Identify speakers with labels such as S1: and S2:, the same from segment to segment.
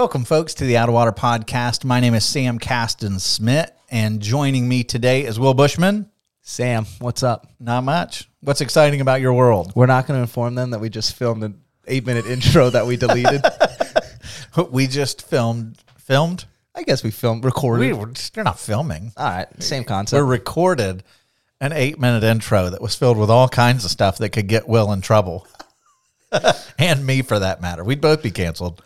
S1: Welcome, folks, to the Out of Water podcast. My name is Sam Caston Smith, and joining me today is Will Bushman.
S2: Sam, what's up?
S1: Not much. What's exciting about your world?
S2: We're not going to inform them that we just filmed an eight minute intro that we deleted.
S1: We just filmed. Filmed?
S2: I guess we filmed, recorded.
S1: We were, you're not filming.
S2: All right, same concept.
S1: We recorded an eight minute intro that was filled with all kinds of stuff that could get Will in trouble, and me for that matter. We'd both be canceled.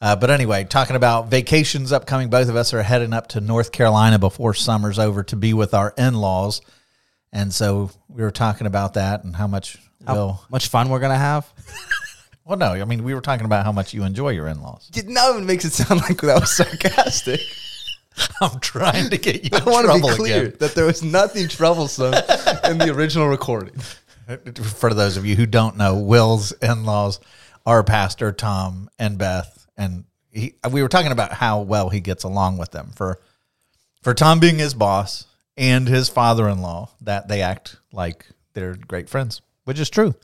S1: Uh, but anyway, talking about vacations upcoming, both of us are heading up to North Carolina before summer's over to be with our in laws. And so we were talking about that and how much Will.
S2: Much fun we're going to have.
S1: Well, no, I mean, we were talking about how much you enjoy your in laws.
S2: No, it makes it sound like that was sarcastic.
S1: I'm trying to get you
S2: I
S1: in
S2: want to be
S1: trouble
S2: clear
S1: again.
S2: that there was nothing troublesome in the original recording.
S1: For those of you who don't know, Will's in laws are Pastor Tom and Beth. And he, we were talking about how well he gets along with them. For, for Tom being his boss and his father in law, that they act like they're great friends, which is true.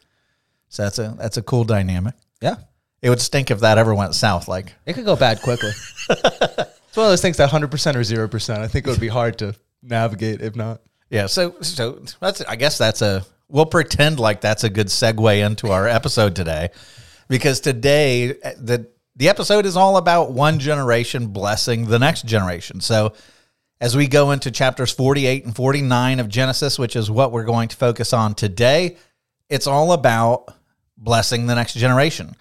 S1: So that's a that's a cool dynamic.
S2: Yeah,
S1: It would stink if that ever went south. Like
S2: it could go bad quickly. it's one of those things that 100% or 0%. I think it would be hard to navigate if not.
S1: Yeah, so so that's I guess that's a we'll pretend like that's a good segue into our episode today because today uh, the the episode is all about one generation blessing the next generation. So as we go into chapters 48 and 49 of Genesis, which is what we're going to focus on today, it's all about blessing the next generation.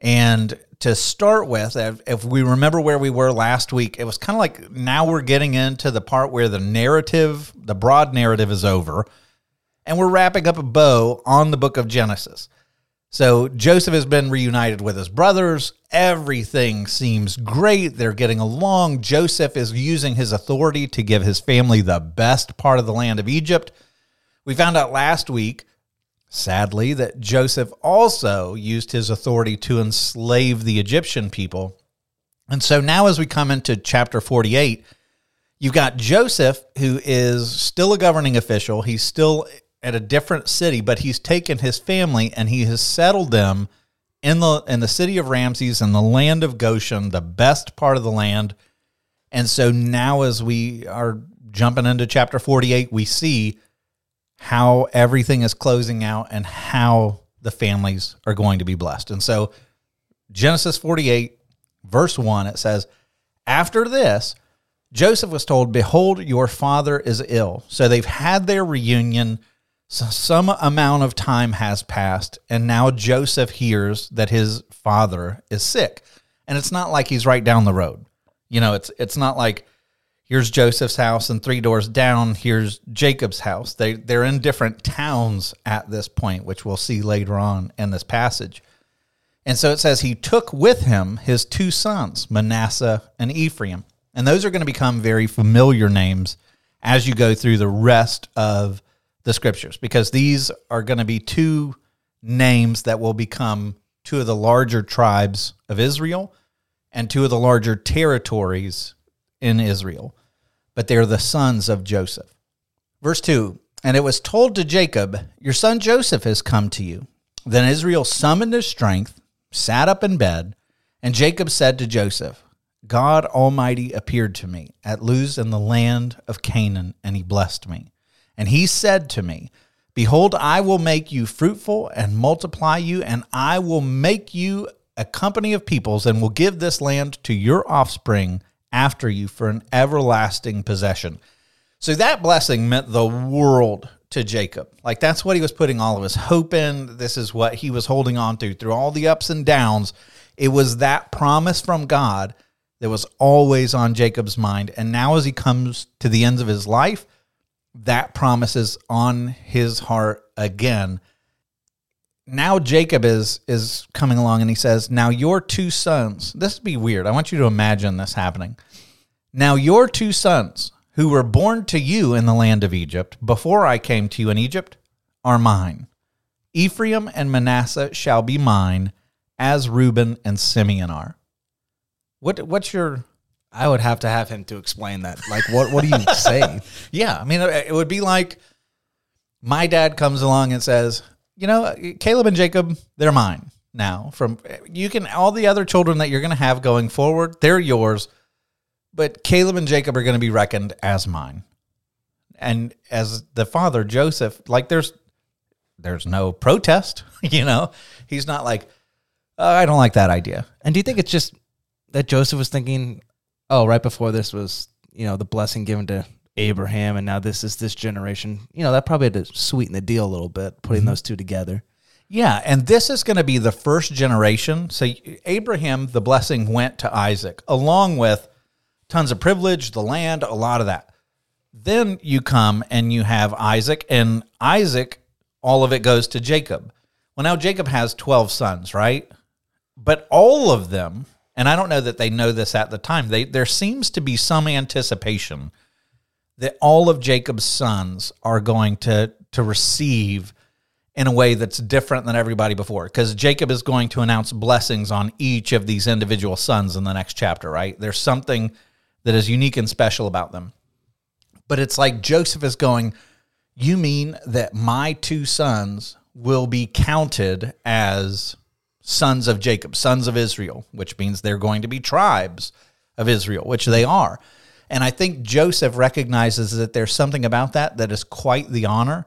S1: And to start with, if, we remember where we were last week, it was kind of like now we're getting into the part where the narrative, the broad narrative is over, and we're wrapping up a bow on the book of Genesis. So Joseph has been reunited with his brothers. Everything seems great. They're getting along. Joseph is using his authority to give his family the best part of the land of Egypt. We found out last week sadly, that Joseph also used his authority to enslave the Egyptian people. And so now, as we come into chapter 48, you've got Joseph, who is still a governing official. He's still at a different city, but he's taken his family and he has settled them in the in the city of Ramses in the land of Goshen, the best part of the land. And so now as we are jumping into chapter 48, we see how everything is closing out and how the families are going to be blessed. And so, Genesis 48, verse 1, it says, After this, Joseph was told, Behold, your father is ill. So they've had their reunion. So some amount of time has passed, and now Joseph hears that his father is sick. And it's not like he's right down the road. You know, it's it's not like here's Joseph's house and three doors down here's Jacob's house. They they're in different towns at this point, which we'll see later on in this passage. And so it says he took with him his two sons, Manasseh and Ephraim. And those are going to become very familiar names as you go through the rest of the scriptures because these are going to be two names that will become two of the larger tribes of Israel and two of the larger territories in Israel, but they're the sons of Joseph. Verse 2 And it was told to Jacob, Your son Joseph has come to you. Then Israel summoned his strength, sat up in bed, and Jacob said to Joseph, God Almighty appeared to me at Luz in the land of Canaan, and he blessed me. And he said to me, Behold, I will make you fruitful and multiply you, and I will make you a company of peoples, and will give this land to your offspring after you for an everlasting possession. So that blessing meant the world to Jacob. Like that's what he was putting all of his hope in. This is what he was holding on to through all the ups and downs. It was that promise from God that was always on Jacob's mind. And now, as he comes to the ends of his life, that promise is on his heart again. now Jacob is is coming along and he says, "Now your two sons." This would be weird. I want you to imagine this happening. Now your two sons, who were born to you in the land of Egypt before I came to you in Egypt, are mine. Ephraim and Manasseh shall be mine, as Reuben and Simeon are. What what's your
S2: I would have to have him to explain that. Like, what what are you say?
S1: Yeah, I mean, it would be like my dad comes along and says, "You know, Caleb and Jacob, they're mine now. From you can all the other children that you're going to have going forward, they're yours, but Caleb and Jacob are going to be reckoned as mine." And as the father, Joseph, like there's there's no protest, you know. He's not like, oh, "I don't like that idea."
S2: And do you think it's just that Joseph was thinking, oh, right before this was, you know, the blessing given to Abraham, and now this is this generation. You know, that probably had to sweeten the deal a little bit, putting mm-hmm. those two together.
S1: Yeah, and this is going to be the first generation. So Abraham, the blessing went to Isaac, along with tons of privilege, the land, a lot of that. Then you come and you have Isaac, and Isaac, all of it goes to Jacob. Well, now Jacob has 12 sons, right? But all of them, and I don't know that they know this at the time, they, there seems to be some anticipation that all of Jacob's sons are going to, to receive in a way that's different than everybody before because Jacob is going to announce blessings on each of these individual sons in the next chapter, right? There's something that is unique and special about them. But it's like Joseph is going, You mean that my two sons will be counted as sons of Jacob, sons of Israel, which means they're going to be tribes of Israel, which they are. And I think Joseph recognizes that there's something about that that is quite the honor.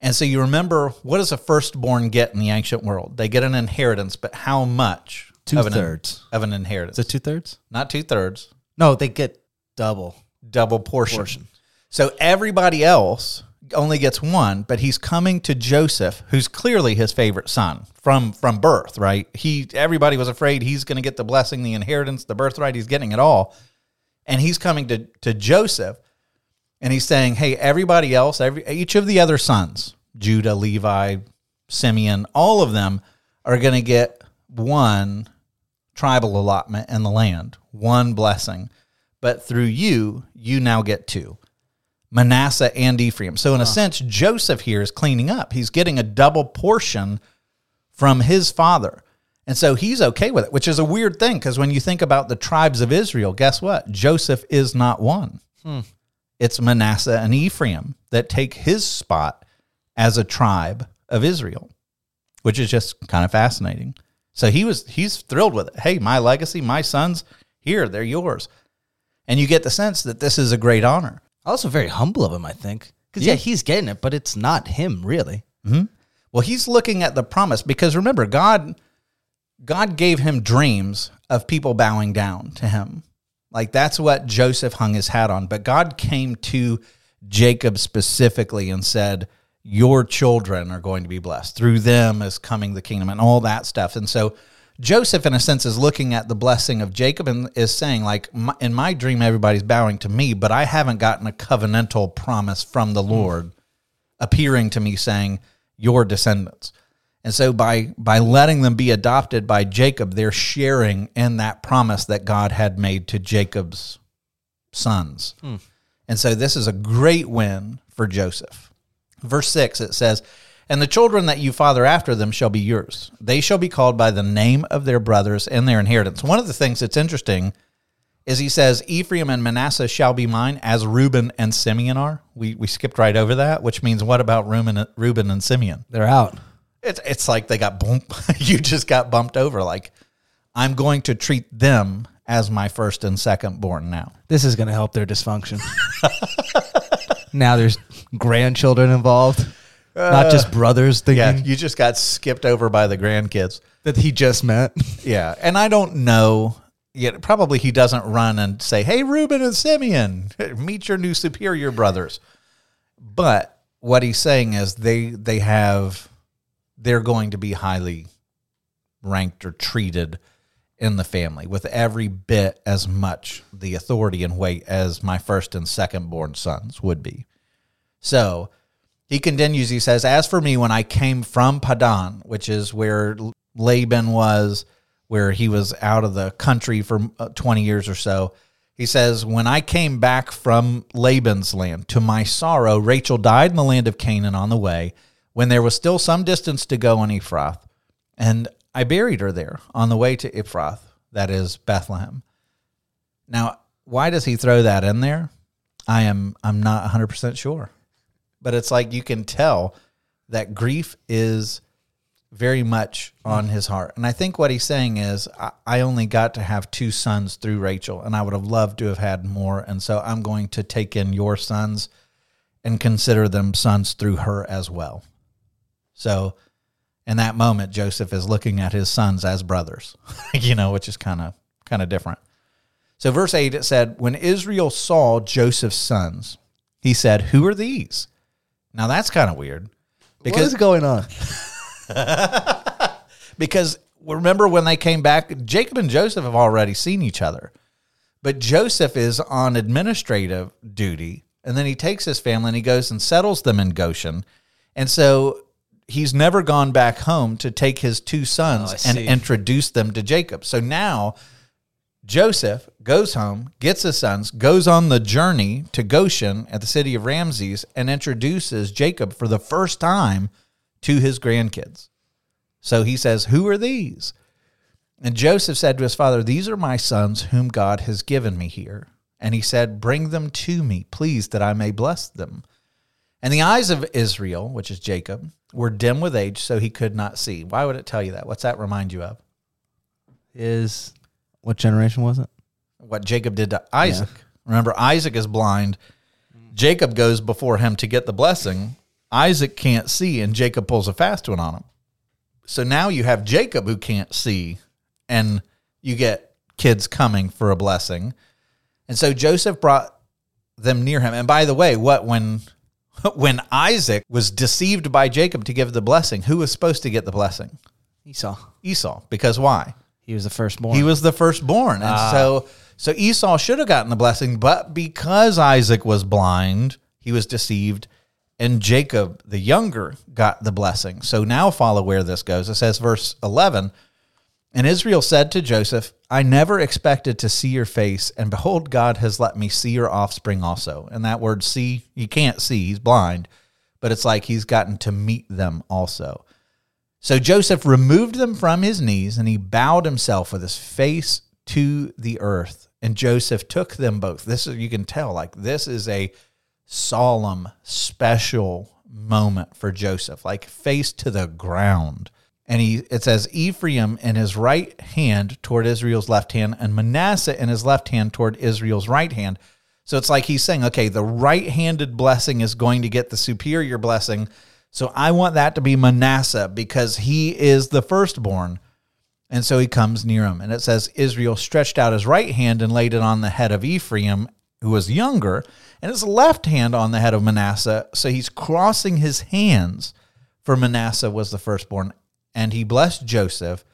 S1: And so you remember what does a firstborn get in the ancient world? They get an inheritance, but how much?
S2: Two
S1: of an-
S2: thirds.
S1: of an inheritance.
S2: Is it two thirds?
S1: Not two thirds,
S2: No, they get double.
S1: double portion.
S2: Portion.
S1: So everybody else only gets one, but he's coming to Joseph, who's clearly his favorite son from from birth, right? He everybody was afraid he's going to get the blessing, the inheritance, the birthright. He's getting it all, and he's coming to to Joseph, and he's saying, "Hey, everybody else, every each of the other sons, Judah, Levi, Simeon, all of them are going to get one tribal allotment in the land, one blessing, but through you, you now get two." Manasseh and Ephraim. So, in a sense, Joseph here is cleaning up. He's getting a double portion from his father. And so he's okay with it, which is a weird thing because when you think about the tribes of Israel, guess what? Joseph is not one. Hmm. It's Manasseh and Ephraim that take his spot as a tribe of Israel, which is just kind of fascinating. So he was he's thrilled with it. Hey, my legacy, my sons, here, they're yours. And you get the sense that this is a great honor.
S2: Also, very humble of him, I think. Because
S1: Yeah.
S2: yeah. he's getting it, but it's not him really. Mm-hmm.
S1: Well, he's looking at the promise because remember, God God gave him dreams of people bowing down to him. Like that's what Joseph hung his hat on. But God came to Jacob specifically and said, Your children are going to be blessed. Through them is coming the kingdom and all that stuff. And so Joseph, in a sense, is looking at the blessing of Jacob and is saying, like, "My- in my dream, everybody's bowing to me, but I haven't gotten a covenantal promise from the hmm. Lord appearing to me saying, Your descendants. And so by by letting them be adopted by Jacob, they're sharing in that promise that God had made to Jacob's sons. Hmm. And so this is a great win for Joseph. Verse 6 it says, "And the children that you father after them shall be yours. They shall be called by the name of their brothers and their inheritance." One of the things that's interesting is he says Ephraim and Manasseh shall be mine as Reuben and Simeon are. We we skipped right over that, which means what about Reuben, Reuben and Simeon?
S2: They're out.
S1: It's it's like they got bump. you just got bumped over. Like I'm going to treat them as my first and second born now.
S2: This is going to help their dysfunction. now there's grandchildren involved, not just uh, brothers thinking
S1: Yeah, you just got skipped over by the grandkids.
S2: that he just met.
S1: Yeah, and I don't know. Yet probably he doesn't run and say, "Hey, Reuben and Simeon, meet your new superior brothers." But what he's saying is they they have they're going to be highly ranked or treated in the family with every bit as much the authority and weight as my first and second born sons would be. So, he continues, he says, As for me, when I came from Padan, which is where Laban was, where he was out of the country for uh, 20 years or so, he says, When I came back from Laban's land, to my sorrow, Rachel died in the land of Canaan on the way, when there was still some distance to go on Ephrath. And I buried her there on the way to Ephrath, that is Bethlehem. Now, why does he throw that in there? I am I'm not 100% sure. But it's like you can tell that grief is very much on his heart. And I think what he's saying is I, only got to have two sons through Rachel and I would have loved to have had more and so I'm going to take in your sons and consider them sons through her as well. So in that moment Joseph is looking at his sons as brothers, you know, which is kind of kind of different. So, verse 8, it said, When Israel saw Joseph's sons, he said, Who are these? Now, that's kind of weird.
S2: Because, what is going on?
S1: because remember when they came back, Jacob and Joseph have already seen each other. But Joseph is on administrative duty, and then he takes his family and he goes and settles them in Goshen. And so he's never gone back home to take his two sons
S2: Oh,
S1: and introduce them to Jacob. So now Joseph goes home, gets his sons, goes on the journey to Goshen at the city of Ramses, and introduces Jacob for the first time to his grandkids. So he says, Who are these? And Joseph said to his father, These are my sons whom God has given me here. And he said, Bring them to me, please, that I may bless them. And the eyes of Israel, which is Jacob, were dim with age, so he could not see. Why would it tell you that? What's that remind you of?
S2: Is what generation was it?
S1: what Jacob did to Isaac. Remember, Isaac is blind. Jacob goes before him to get the blessing. Isaac can't see, and Jacob pulls a fast one on him. So now you have Jacob who can't see, and you get kids coming for a blessing. And so Joseph brought them near him. And by the way, what when when Isaac was deceived by Jacob to give the blessing, who was supposed to get the blessing?
S2: Esau.
S1: Esau. Because why?
S2: He was the firstborn.
S1: He was the firstborn. And ah. so so Esau should have gotten the blessing, but because Isaac was blind, he was deceived, and Jacob, the younger, got the blessing. So now follow where this goes. It says, verse 11 And Israel said to Joseph, I never expected to see your face, and behold, God has let me see your offspring also. And that word see, you can't see, he's blind, but it's like he's gotten to meet them also. So Joseph removed them from his knees and he bowed himself with his face to the earth. And Joseph took them both. This is, you can tell, like, this is a solemn, special moment for Joseph, like face to the ground. And he, it says, Ephraim in his right hand toward Israel's left hand, and Manasseh in his left hand toward Israel's right hand. So it's like he's saying, okay, the right handed blessing is going to get the superior blessing. So I want that to be Manasseh because he is the firstborn. And so he comes near him. And it says, Israel stretched out his right hand and laid it on the head of Ephraim, who was younger, and his left hand on the head of Manasseh. So he's crossing his hands, for Manasseh was the firstborn. And he blessed Joseph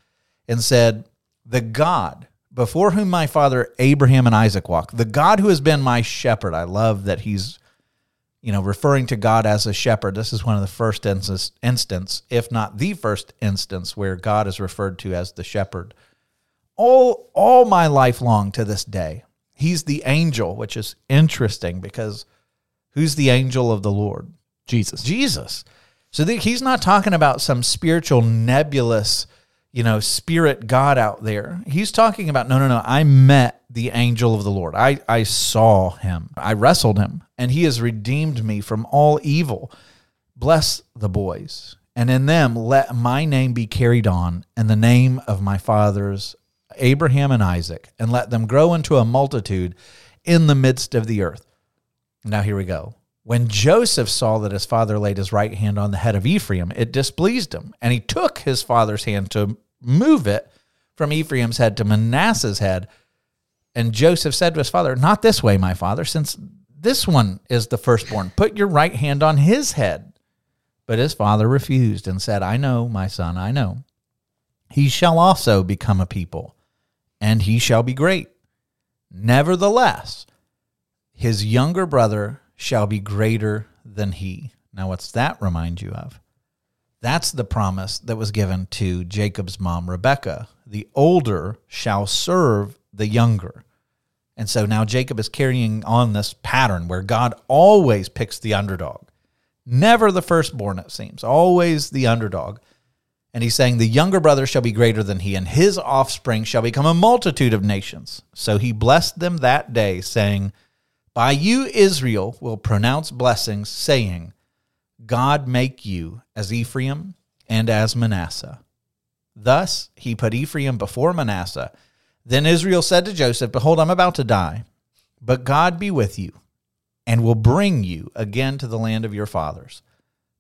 S1: and said, The God before whom my father Abraham and Isaac walked, the God who has been my shepherd. I love that he's you know, referring to God as a shepherd. This is one of the first instance, instance, if not the first instance, where God is referred to as the shepherd. All, all my life long to this day, he's the angel, which is interesting because who's the angel of the Lord?
S2: Jesus.
S1: Jesus. So the, he's not talking about some spiritual nebulous, you know, spirit God out there. He's talking about no, no, no. I met the angel of the Lord. I I saw him. I wrestled him, and he has redeemed me from all evil. Bless the boys, and in them let my name be carried on, and the name of my fathers Abraham and Isaac, and let them grow into a multitude in the midst of the earth. Now here we go. When Joseph saw that his father laid his right hand on the head of Ephraim, it displeased him, and he took his father's hand to move it from Ephraim's head to Manasseh's head. And Joseph said to his father, Not this way, my father, since this one is the firstborn. Put your right hand on his head. But his father refused and said, I know, my son, I know. He shall also become a people, and he shall be great. Nevertheless, his younger brother shall be greater than he. Now, what's that remind you of? That's the promise that was given to Jacob's mom, Rebecca. The older shall serve the younger. And so now Jacob is carrying on this pattern where God always picks the underdog. Never the firstborn, it seems, always the underdog. And he's saying, The younger brother shall be greater than he, and his offspring shall become a multitude of nations. So he blessed them that day, saying, By you Israel will pronounce blessings, saying, God make you as Ephraim and as Manasseh. Thus he put Ephraim before Manasseh. Then Israel said to Joseph, Behold, I'm about to die, but God be with you, and will bring you again to the land of your fathers.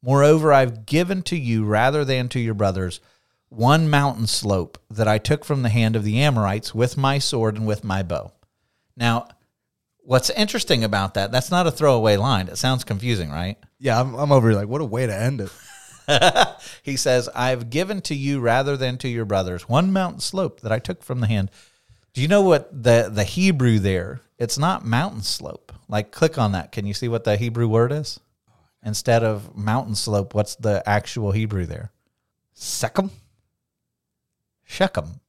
S1: Moreover, I've given to you rather than to your brothers one mountain slope that I took from the hand of the Amorites with my sword and with my bow. Now, what's interesting about that, that's not a throwaway line. It sounds confusing, right?
S2: Yeah, I'm, I'm over here like, what a way to end it.
S1: he says, I've given to you rather than to your brothers one mountain slope that I took from the hand. Do you know what the, the Hebrew there? It's not mountain slope. Like, click on that. Can you see what the Hebrew word is? Instead of mountain slope, what's the actual Hebrew there?
S2: Second?
S1: Shechem.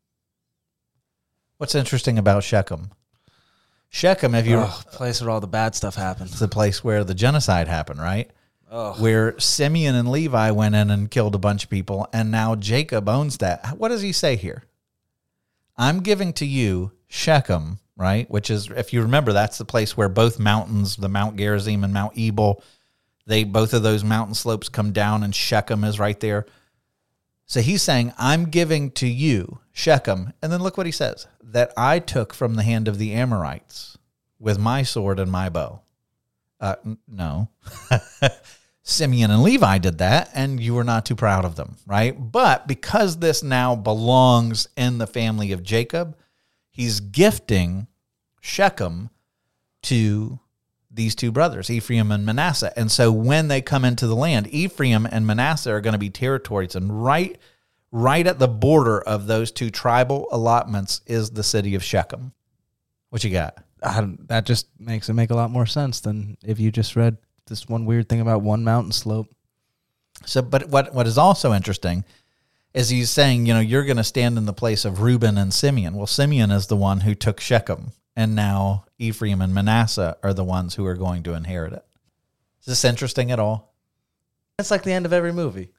S1: What's interesting about Shechem? Shechem, if you
S2: Oh, place where all the bad stuff happens.
S1: it's the place where the genocide happened, right?
S2: Oh.
S1: Where Simeon and Levi went in and killed a bunch of people, and now Jacob owns that. What does he say here? I'm giving to you Shechem, right? Which is, if you remember, that's the place where both mountains, the Mount Gerizim and Mount Ebal, they both of those mountain slopes come down, and Shechem is right there. So he's saying, I'm giving to you Shechem. And then look what he says that I took from the hand of the Amorites with my sword and my bow. Uh, no. Simeon and Levi did that, and you were not too proud of them, right? But because this now belongs in the family of Jacob, he's gifting Shechem to these two brothers, Ephraim and Manasseh. And so when they come into the land, Ephraim and Manasseh are going to be territories. And right, right at the border of those two tribal allotments is the city of Shechem. What you got?
S2: That just makes it make a lot more sense than if you just read this one weird thing about one mountain slope.
S1: So, but what what is also interesting is he's saying, you know, you're going to stand in the place of Reuben and Simeon. Well, Simeon is the one who took Shechem, and now Ephraim and Manasseh are the ones who are going to inherit it. Is this interesting at all?
S2: It's like the end of every movie.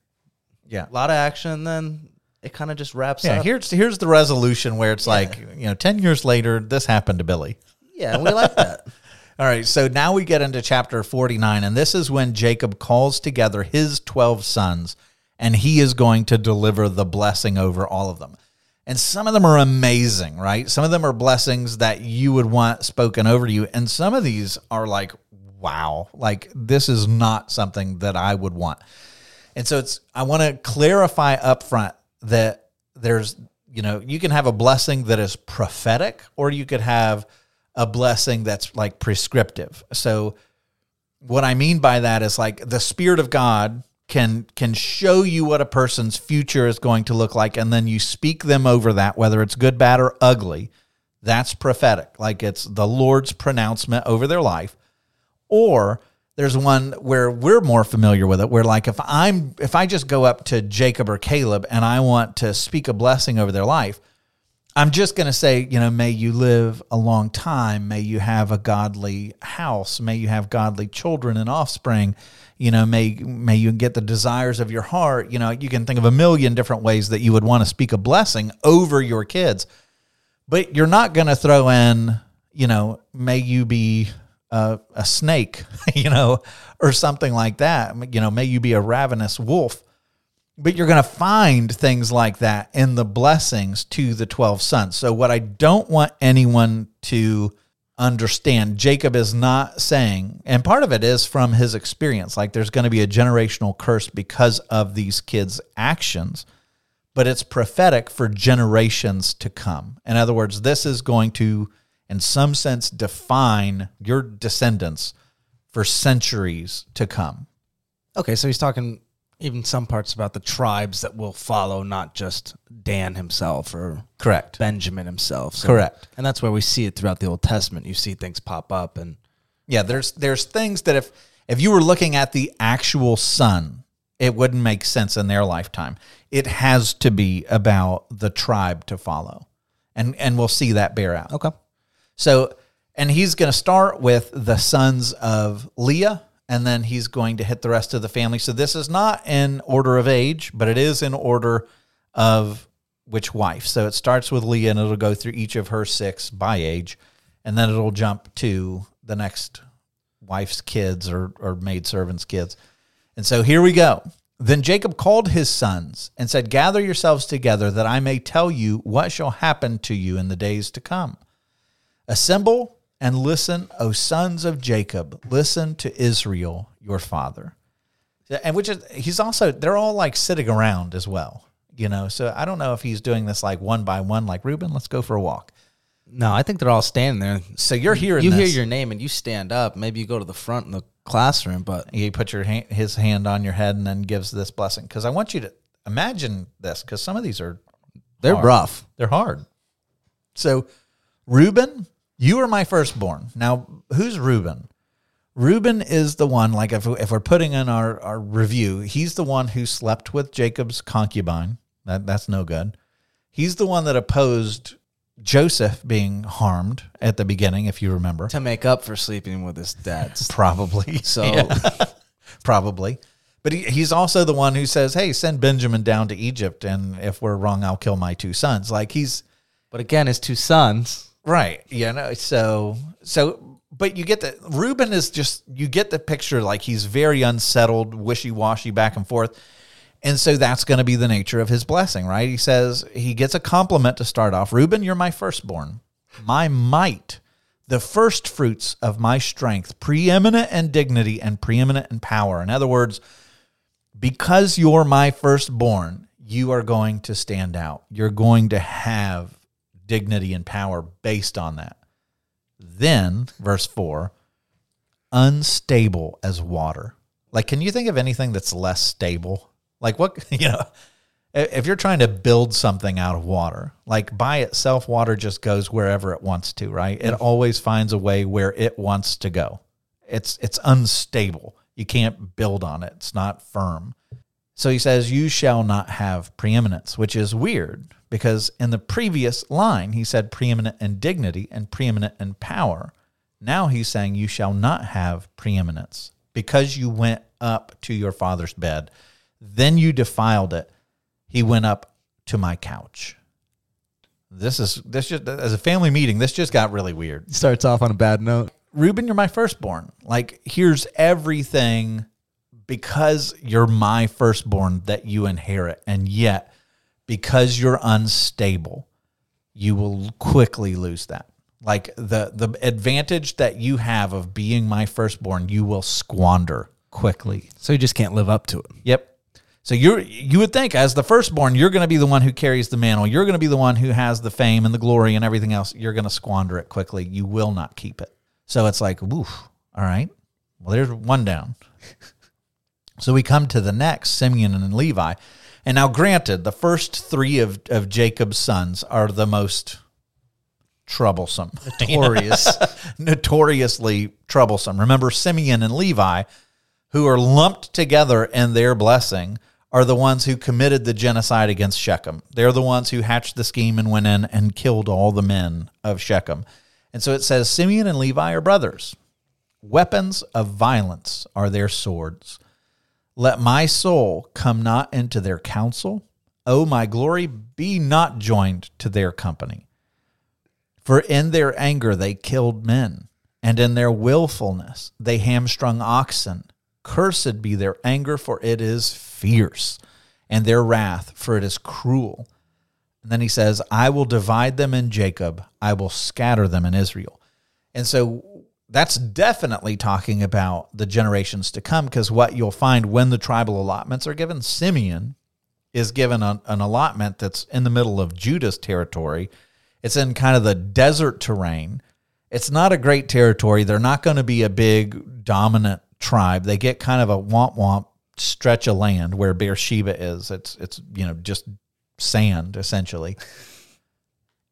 S1: Yeah.
S2: A lot of action, then it kind of just wraps
S1: Yeah,
S2: up.
S1: here's here's the resolution where it's like, you know, 10 years later this happened to Billy.
S2: yeah, we like that.
S1: All right, so now we get into chapter 49, and this is when Jacob calls together his 12 sons, and he is going to deliver the blessing over all of them. And some of them are amazing, right? Some of them are blessings that you would want spoken over you, and some of these are like, wow, like this is not something that I would want. And so it's I want to clarify up front that there's you know, you can have a blessing that is prophetic or you could have a blessing that's like prescriptive. So what I mean by that is like the spirit of God can can show you what a person's future is going to look like and then you speak them over that whether it's good, bad or ugly. That's prophetic. Like it's the Lord's pronouncement over their life or there's one where we're more familiar with it where like if i'm if i just go up to jacob or caleb and i want to speak a blessing over their life i'm just going to say you know may you live a long time may you have a godly house may you have godly children and offspring you know may may you get the desires of your heart you know you can think of a million different ways that you would want to speak a blessing over your kids but you're not going to throw in, you know, may you be a, a snake, you know, or something like that. You know, may you be a ravenous wolf. But you're going to find things like that in the blessings to the 12 sons. So, what I don't want anyone to understand, Jacob is not saying, and part of it is from his experience, like there's going to be a generational curse because of these kids' actions but it's prophetic for generations to come. In other words, this is going to, in some sense, define your descendants for centuries to come.
S2: Okay, so he's talking even some parts about the tribes that will follow, not just Dan himself or
S1: Correct.
S2: Benjamin himself. So-
S1: Correct.
S2: And that's where we see it throughout the Old Testament. You see things pop up and
S1: Yeah, there's there's things that if if you were looking at the actual son, it wouldn't make sense in their lifetime. It has to be about the tribe to follow. And and we'll see that bear out.
S2: Okay.
S1: So, and he's going to start with the sons of Leah, and then he's going to hit the rest of the family. So, this is not in order of age, but it is in order of which wife. So, it starts with Leah, and it'll go through each of her six by age, and then it'll jump to the next wife's kids or, or maidservant's kids. And so, here we go. Then Jacob called his sons and said, Gather yourselves together that I may tell you what shall happen to you in the days to come. Assemble and listen, O sons of Jacob. Listen to Israel, your father. And which is, he's also, they're all like sitting around as well, you know. So I don't know if he's doing this like one by one, like Reuben, let's go for a walk.
S2: No, I think they're all standing there.
S1: So you're hearing
S2: You hear your name and you stand up. Maybe you go to the front in the classroom, but
S1: he put your hand, his hand on your head and then gives this blessing. Because I want you to imagine this, because some of these are
S2: they're
S1: Hard.
S2: rough.
S1: They're hard. So, Reuben, you are my firstborn. Now, who's Reuben? Reuben is the one, like if, if we're putting in our, our review, he's the one who slept with Jacob's concubine. That, that's no good. He's the one that opposed Joseph being harmed at the beginning, if you remember.
S2: To make up for sleeping with his dad's.
S1: Probably.
S2: So
S1: Yeah. Probably. But he, he's also the one who says, hey, send Benjamin down to Egypt, and if we're wrong, I'll kill my two sons. Like he's.
S2: but again, his two sons.
S1: Right. You know, so so but you get the Reuben is just you get the picture like he's very unsettled, wishy-washy back and forth. And so that's going to be the nature of his blessing, right? He says he gets a compliment to start off. Reuben, you're my firstborn, my might, the first fruits of my strength, preeminent in dignity and preeminent in power. In other words, because you're my firstborn, you are going to stand out. You're going to have dignity and power based on that. Then, verse 4, unstable as water. Like, can you think of anything that's less stable? Like, what, you know, if you're trying to build something out of water, like by itself, water just goes wherever it wants to, right? It mm-hmm. always finds a way where it wants to go. It's it's unstable. You can't build on it. It's not firm. So he says, You shall not have preeminence, which is weird because in the previous line, he said preeminent in dignity and preeminent in power. Now he's saying, You shall not have preeminence because you went up to your father's bed. Then you defiled it. He went up to my couch. This is this just as a family meeting. This just got really weird.
S2: Starts off on a bad note.
S1: Reuben, you're my firstborn. Like, here's everything because you're my firstborn that you inherit. And yet, because you're unstable, you will quickly lose that. Like the the advantage that you have of being my firstborn, you will squander quickly.
S2: So you just can't live up to it.
S1: Yep. So you're you would think as the firstborn, you're going to be the one who carries the mantle. You're going to be the one who has the fame and the glory and everything else. You're going to squander it quickly. You will not keep it. So it's like, woof. All right. Well, there's one down. so we come to the next, Simeon and Levi. And now, granted, the first three of, of Jacob's sons are the most troublesome.
S2: Notorious.
S1: Notoriously troublesome. Remember, Simeon and Levi, who are lumped together in their blessing, are the ones who committed the genocide against Shechem. They're the ones who hatched the scheme and went in and killed all the men of Shechem. And so it says Simeon and Levi are brothers. Weapons of violence are their swords. Let my soul come not into their counsel. O my glory, be not joined to their company. For in their anger they killed men, and in their willfulness they hamstrung oxen. Cursed be their anger, for it is fierce, and their wrath, for it is cruel. And then he says, I will divide them in Jacob, I will scatter them in Israel. And so that's definitely talking about the generations to come, because what you'll find when the tribal allotments are given, Simeon is given an, allotment that's in the middle of Judah's territory. It's in kind of the desert terrain. It's not a great territory. They're not going to be a big dominant tribe. They get kind of a womp womp stretch of land where Beersheba is. It's it's you know just sand essentially.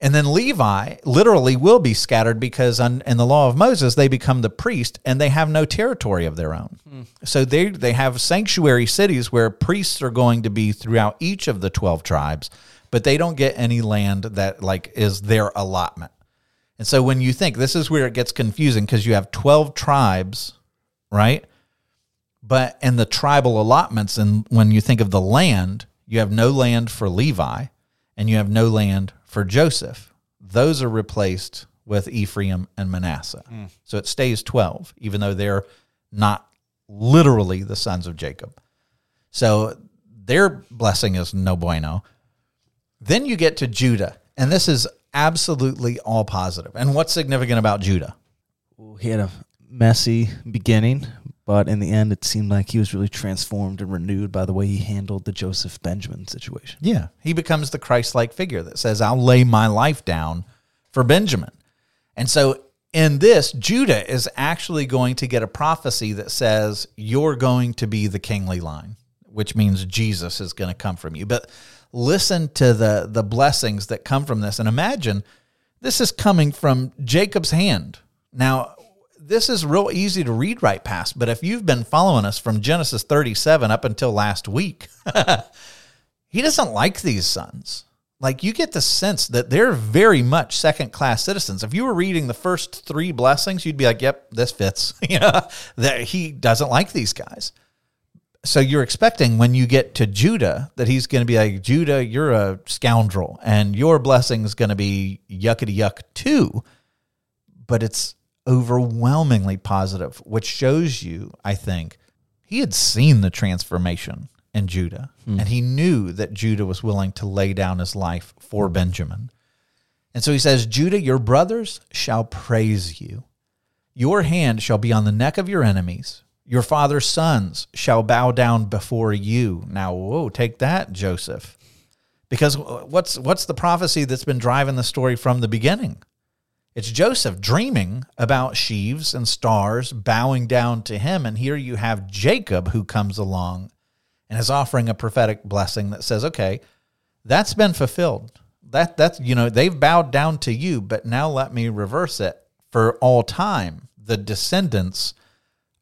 S1: And then Levi literally will be scattered because on, in the law of Moses, they become the priest and they have no territory of their own. Hmm. So they, they have sanctuary cities where priests are going to be throughout each of the 12 tribes, but they don't get any land that like is their allotment. And so when you think this is where it gets confusing because you have 12 tribes, right? But in the tribal allotments, and when you think of the land, you have no land for Levi and you have no land for Joseph. Those are replaced with Ephraim and Manasseh. Hmm. So it stays 12, even though they're not literally the sons of Jacob. So their blessing is no bueno. Then you get to Judah, and this is absolutely all positive. And what's significant about Judah?
S2: He had a messy beginning, but in the end, it seemed like he was really transformed and renewed by the way he handled the Joseph Benjamin situation.
S1: Yeah. He becomes the Christ like figure that says, I'll lay my life down for Benjamin. And so in this, Judah is actually going to get a prophecy that says, You're going to be the kingly line, which means Jesus is going to come from you. But listen to the, the blessings that come from this. And imagine this is coming from Jacob's hand. Now, this is real easy to read right past, but if you've been following us from Genesis 37 up until last week, he doesn't like these sons. Like you get the sense that they're very much second class citizens. If you were reading the first three blessings, you'd be like, "Yep, this fits." you know, that he doesn't like these guys. So you're expecting when you get to Judah that he's going to be like, "Judah, you're a scoundrel, and your blessing is going to be yuckety yuck too." But it's overwhelmingly positive, which shows you, I think, he had seen the transformation in Judah, hmm. and he knew that Judah was willing to lay down his life for Benjamin. And so he says, Judah, your brothers shall praise you. Your hand shall be on the neck of your enemies. Your father's sons shall bow down before you. Now, whoa, take that, Joseph. Because what's what's the prophecy that's been driving the story from the beginning? It's Joseph dreaming about sheaves and stars bowing down to him. And here you have Jacob who comes along and is offering a prophetic blessing that says, okay, that's been fulfilled. That that's you know, they've bowed down to you, but now let me reverse it for all time. The descendants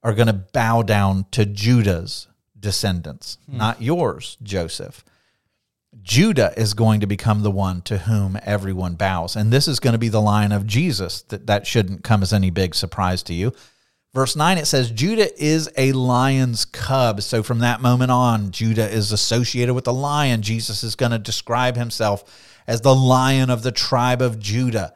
S1: are going to bow down to Judah's descendants, hmm. not yours, Joseph. Judah is going to become the one to whom everyone bows. And this is going to be the line of Jesus. That, that shouldn't come as any big surprise to you. Verse 9, it says, Judah is a lion's cub. So from that moment on, Judah is associated with the lion. Jesus is going to describe himself as the lion of the tribe of Judah.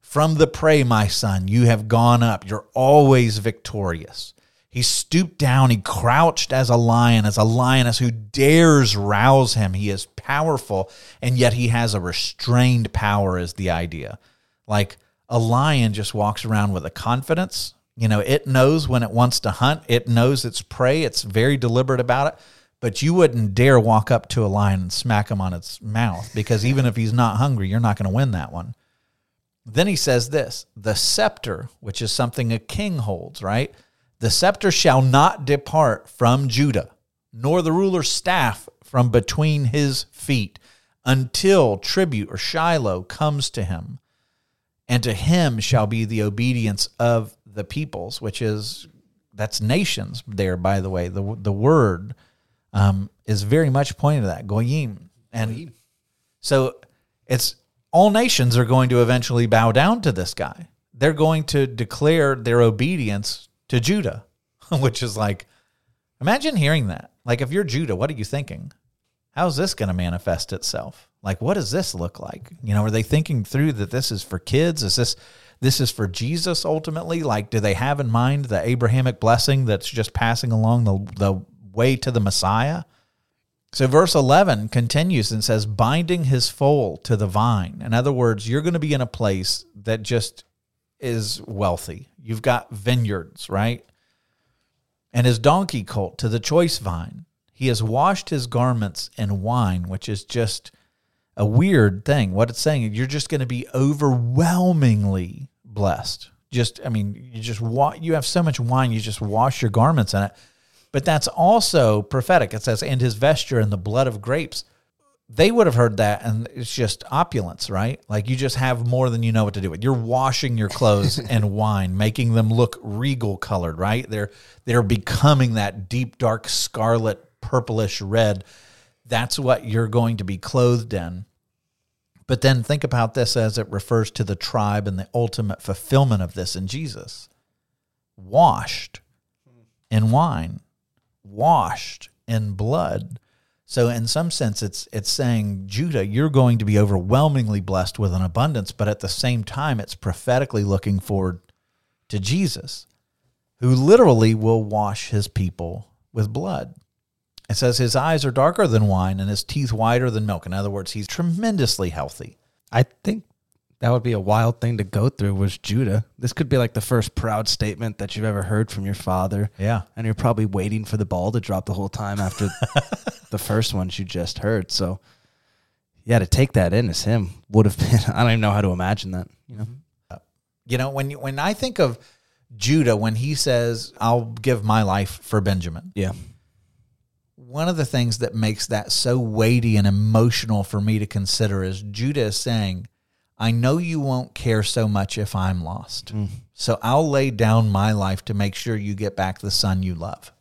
S1: From the prey, my son, you have gone up. You're always victorious. He stooped down. He crouched as a lion, as a lioness who dares rouse him. He is powerful, and yet he has a restrained power, is the idea. Like a lion just walks around with a confidence. You know, it knows when it wants to hunt, it knows its prey, it's very deliberate about it. But you wouldn't dare walk up to a lion and smack him on its mouth because even if he's not hungry, you're not going to win that one. Then he says this the scepter, which is something a king holds, right? The scepter shall not depart from Judah, nor the ruler's staff from between his feet, until tribute or Shiloh comes to him. And to him shall be the obedience of the peoples, which is that's nations there, by the way. The the word um, is very much pointing to that, goyim. And so it's all nations are going to eventually bow down to this guy. They're going to declare their obedience to Judah, which is like, imagine hearing that. Like, if you're Judah, what are you thinking? How's this going to manifest itself? Like, what does this look like? You know, are they thinking through that this is for kids? Is this this is for Jesus ultimately? Like, do they have in mind the Abrahamic blessing that's just passing along the the way to the Messiah? So, verse 11 continues and says, binding his foal to the vine. In other words, you're going to be in a place that just is wealthy. You've got vineyards, right? And his donkey colt to the choice vine. He has washed his garments in wine, which is just a weird thing. What it's saying, you're just going to be overwhelmingly blessed. Just, I mean, you just wa- you have so much wine, you just wash your garments in it. But that's also prophetic. It says, and his vesture in the blood of grapes. They would have heard that and it's just opulence, right? Like you just have more than you know what to do with. You're washing your clothes in wine, making them look regal colored, right? They're they're becoming that deep dark scarlet purplish red. That's what you're going to be clothed in. But then think about this as it refers to the tribe and the ultimate fulfillment of this in Jesus. Washed in wine, washed in blood. So in some sense it's it's saying Judah you're going to be overwhelmingly blessed with an abundance but at the same time it's prophetically looking forward to Jesus who literally will wash his people with blood. It says his eyes are darker than wine and his teeth whiter than milk. In other words, he's tremendously healthy.
S2: I think that would be a wild thing to go through was Judah. This could be like the first proud statement that you've ever heard from your father.
S1: Yeah.
S2: And you're probably waiting for the ball to drop the whole time after the first ones you just heard. So yeah, to take that in as him would have been I don't even know how to imagine that, you know.
S1: Uh, you know, when you, when I think of Judah when he says, "I'll give my life for Benjamin."
S2: Yeah.
S1: one of the things that makes that so weighty and emotional for me to consider is Judah is saying, I know you won't care so much if I'm lost. Mm. So I'll lay down my life to make sure you get back the son you love.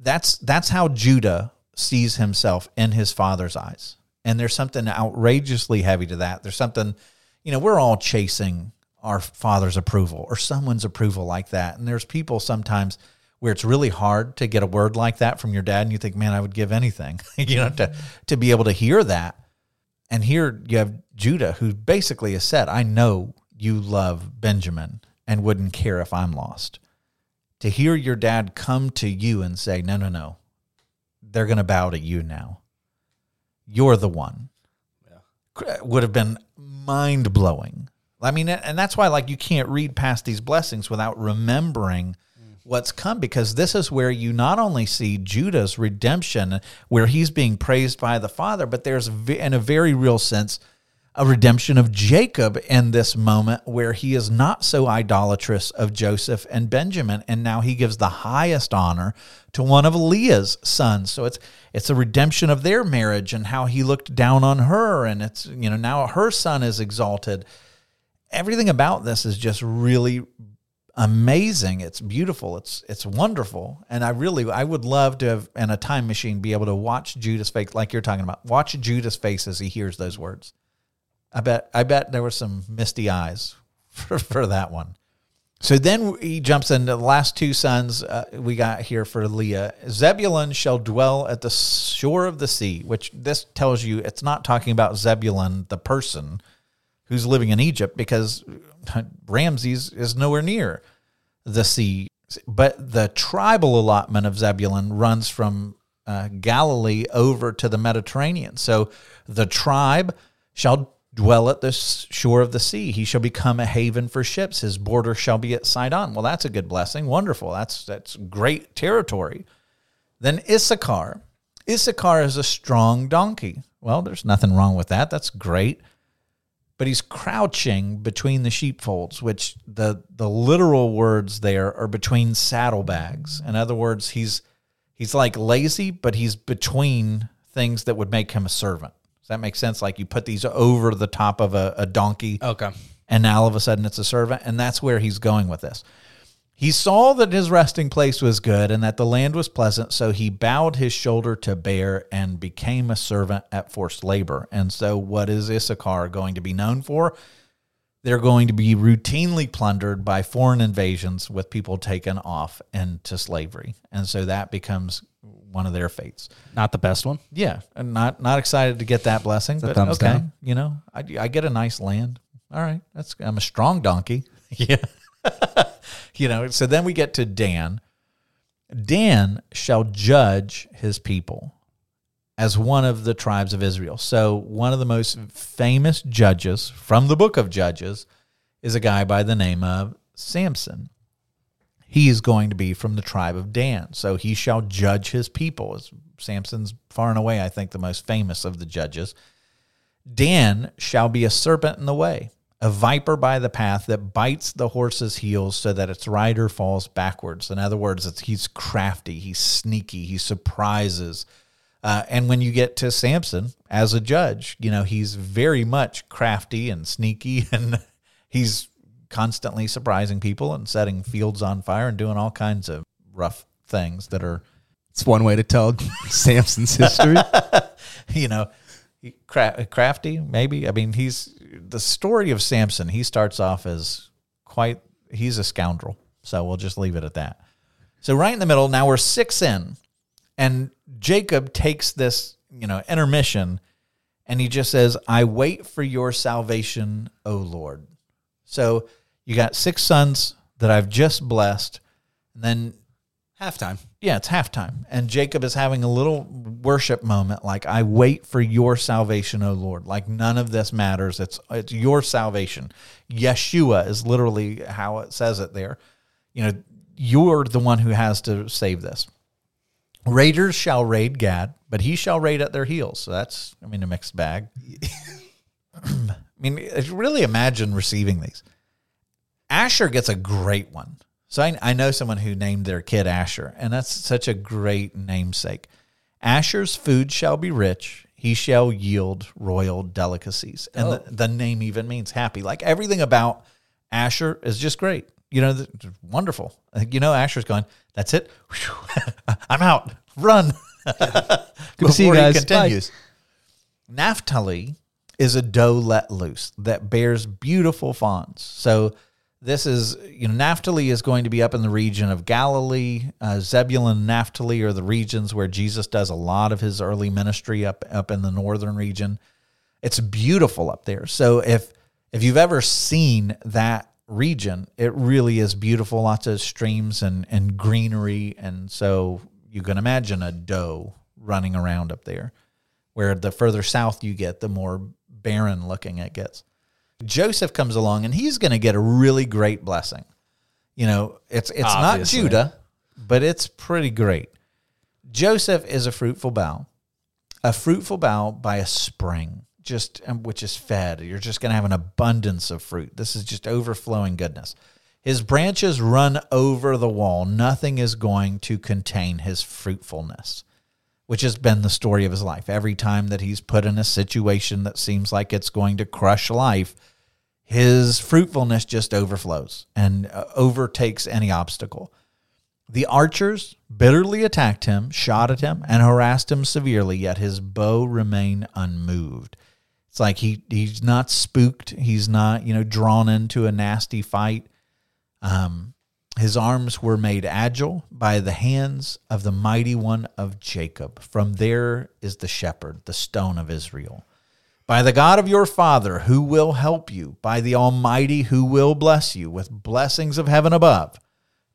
S1: That's that's how Judah sees himself in his father's eyes. And there's something outrageously heavy to that. There's something, you know, we're all chasing our father's approval or someone's approval like that. And there's people sometimes where it's really hard to get a word like that from your dad and you think, man, I would give anything, you know, to to be able to hear that. And here you have Judah who basically has said, I know you love Benjamin and wouldn't care if I'm lost. To hear your dad come to you and say, No, no, no. They're gonna bow to you now. You're the one. Yeah. Would have been mind blowing. I mean, and that's why like you can't read past these blessings without remembering what's come because this is where you not only see Judah's redemption where he's being praised by the father but there's in a very real sense a redemption of Jacob in this moment where he is not so idolatrous of Joseph and Benjamin and now he gives the highest honor to one of Leah's sons so it's it's a redemption of their marriage and how he looked down on her and it's you know now her son is exalted everything about this is just really amazing. It's beautiful. It's it's wonderful. And I really I would love to have in a time machine be able to watch Judah's face like you're talking about. Watch Judah's face as he hears those words. I bet I bet there were some misty eyes for, for that one. So then he jumps into the last two sons uh, we got here for Leah. Zebulun shall dwell at the shore of the sea, which this tells you it's not talking about Zebulun, the person who's living in Egypt, because Ramses is nowhere near the sea. But the tribal allotment of Zebulun runs from uh, Galilee over to the Mediterranean. So the tribe shall dwell at the shore of the sea. He shall become a haven for ships. His border shall be at Sidon. Well, that's a good blessing. Wonderful. That's that's great territory. Then Issachar. Issachar is a strong donkey. Well, there's nothing wrong with that. That's great. But he's crouching between the sheepfolds, which the the literal words there are between saddlebags. In other words, he's he's like lazy, but he's between things that would make him a servant. Does that make sense? Like you put these over the top of a, a donkey
S2: Okay.
S1: and now all of a sudden it's a servant and that's where he's going with this he saw that his resting place was good and that the land was pleasant so he bowed his shoulder to bear and became a servant at forced labor and so what is issachar going to be known for they're going to be routinely plundered by foreign invasions with people taken off into slavery and so that becomes one of their fates
S2: Not the best one.
S1: yeah, and not not excited to get that blessing, but okay,
S2: down.
S1: you know, I, I get a nice land. All right, that's I'm a strong donkey. Yeah, you know. So then we get to Dan. Dan shall judge his people as one of the tribes of Israel. So one of the most famous judges from the book of Judges is a guy by the name of Samson he is going to be from the tribe of Dan. So he shall judge his people. As Samson's far and away, I think, the most famous of the judges. Dan shall be a serpent in the way, a viper by the path that bites the horse's heels so that its rider falls backwards. In other words, he's crafty, he's sneaky, he surprises Uh, and when you get to Samson as a judge, you know, he's very much crafty and sneaky and he's constantly surprising people and setting fields on fire and doing all kinds of rough things that are,
S2: It's one way to tell Samson's history.
S1: you know, cra- crafty, maybe. I mean, he's the story of Samson. He starts off as quite, he's a scoundrel. So we'll just leave it at that. So right in the middle, now we're six in, and Jacob takes this, you know, intermission, and he just says, "I wait for your salvation, O Lord." So you got six sons that I've just blessed, and then
S2: Halftime.
S1: yeah, it's halftime, and Jacob is having a little worship moment, like I wait for your salvation, O Lord. Like none of this matters. It's it's your salvation. Yeshua is literally how it says it there. You know, you're the one who has to save this. Raiders shall raid Gad, but he shall raid at their heels. So that's, I mean, a mixed bag. I mean, really imagine receiving these. Asher gets a great one. So I, I know someone who named their kid Asher, and that's such a great namesake. Asher's food shall be rich; he shall yield royal delicacies, and the, oh. the name even means happy. Like everything about Asher is just great. You know, wonderful. You know, Asher's going. That's it. I'm out. Run.
S2: Good to see you
S1: he
S2: guys. Bye.
S1: Continues. Naphtali is a doe let loose that bears beautiful fawns. So this is, you know, Naphtali is going to be up in the region of Galilee. Uh, Zebulun and Naphtali are the regions where Jesus does a lot of his early ministry up up in the northern region. It's beautiful up there. So if if you've ever seen that region, it really is beautiful. Lots of streams and and greenery, and so you can imagine a doe running around up there where the further south you get, the more barren looking it gets. Joseph comes along and he's going to get a really great blessing. You know, it's it's
S2: Obviously.
S1: not Judah, but it's pretty great. Joseph is a fruitful bough, a fruitful bough by a spring, just um, which is fed. You're just going to have an abundance of fruit. This is just overflowing goodness. His branches run over the wall. Nothing is going to contain his fruitfulness which has been the story of his life. Every time that he's put in a situation that seems like it's going to crush life, his fruitfulness just overflows and uh, overtakes any obstacle. The archers bitterly attacked him, shot at him, and harassed him severely, yet his bow remained unmoved. It's like he he's not spooked, he's not, you know, drawn into a nasty fight. Um, his arms were made agile by the hands of the mighty one of Jacob. From there is the shepherd, the stone of Israel. By the God of your father, who will help you, by the Almighty, who will bless you with blessings of heaven above,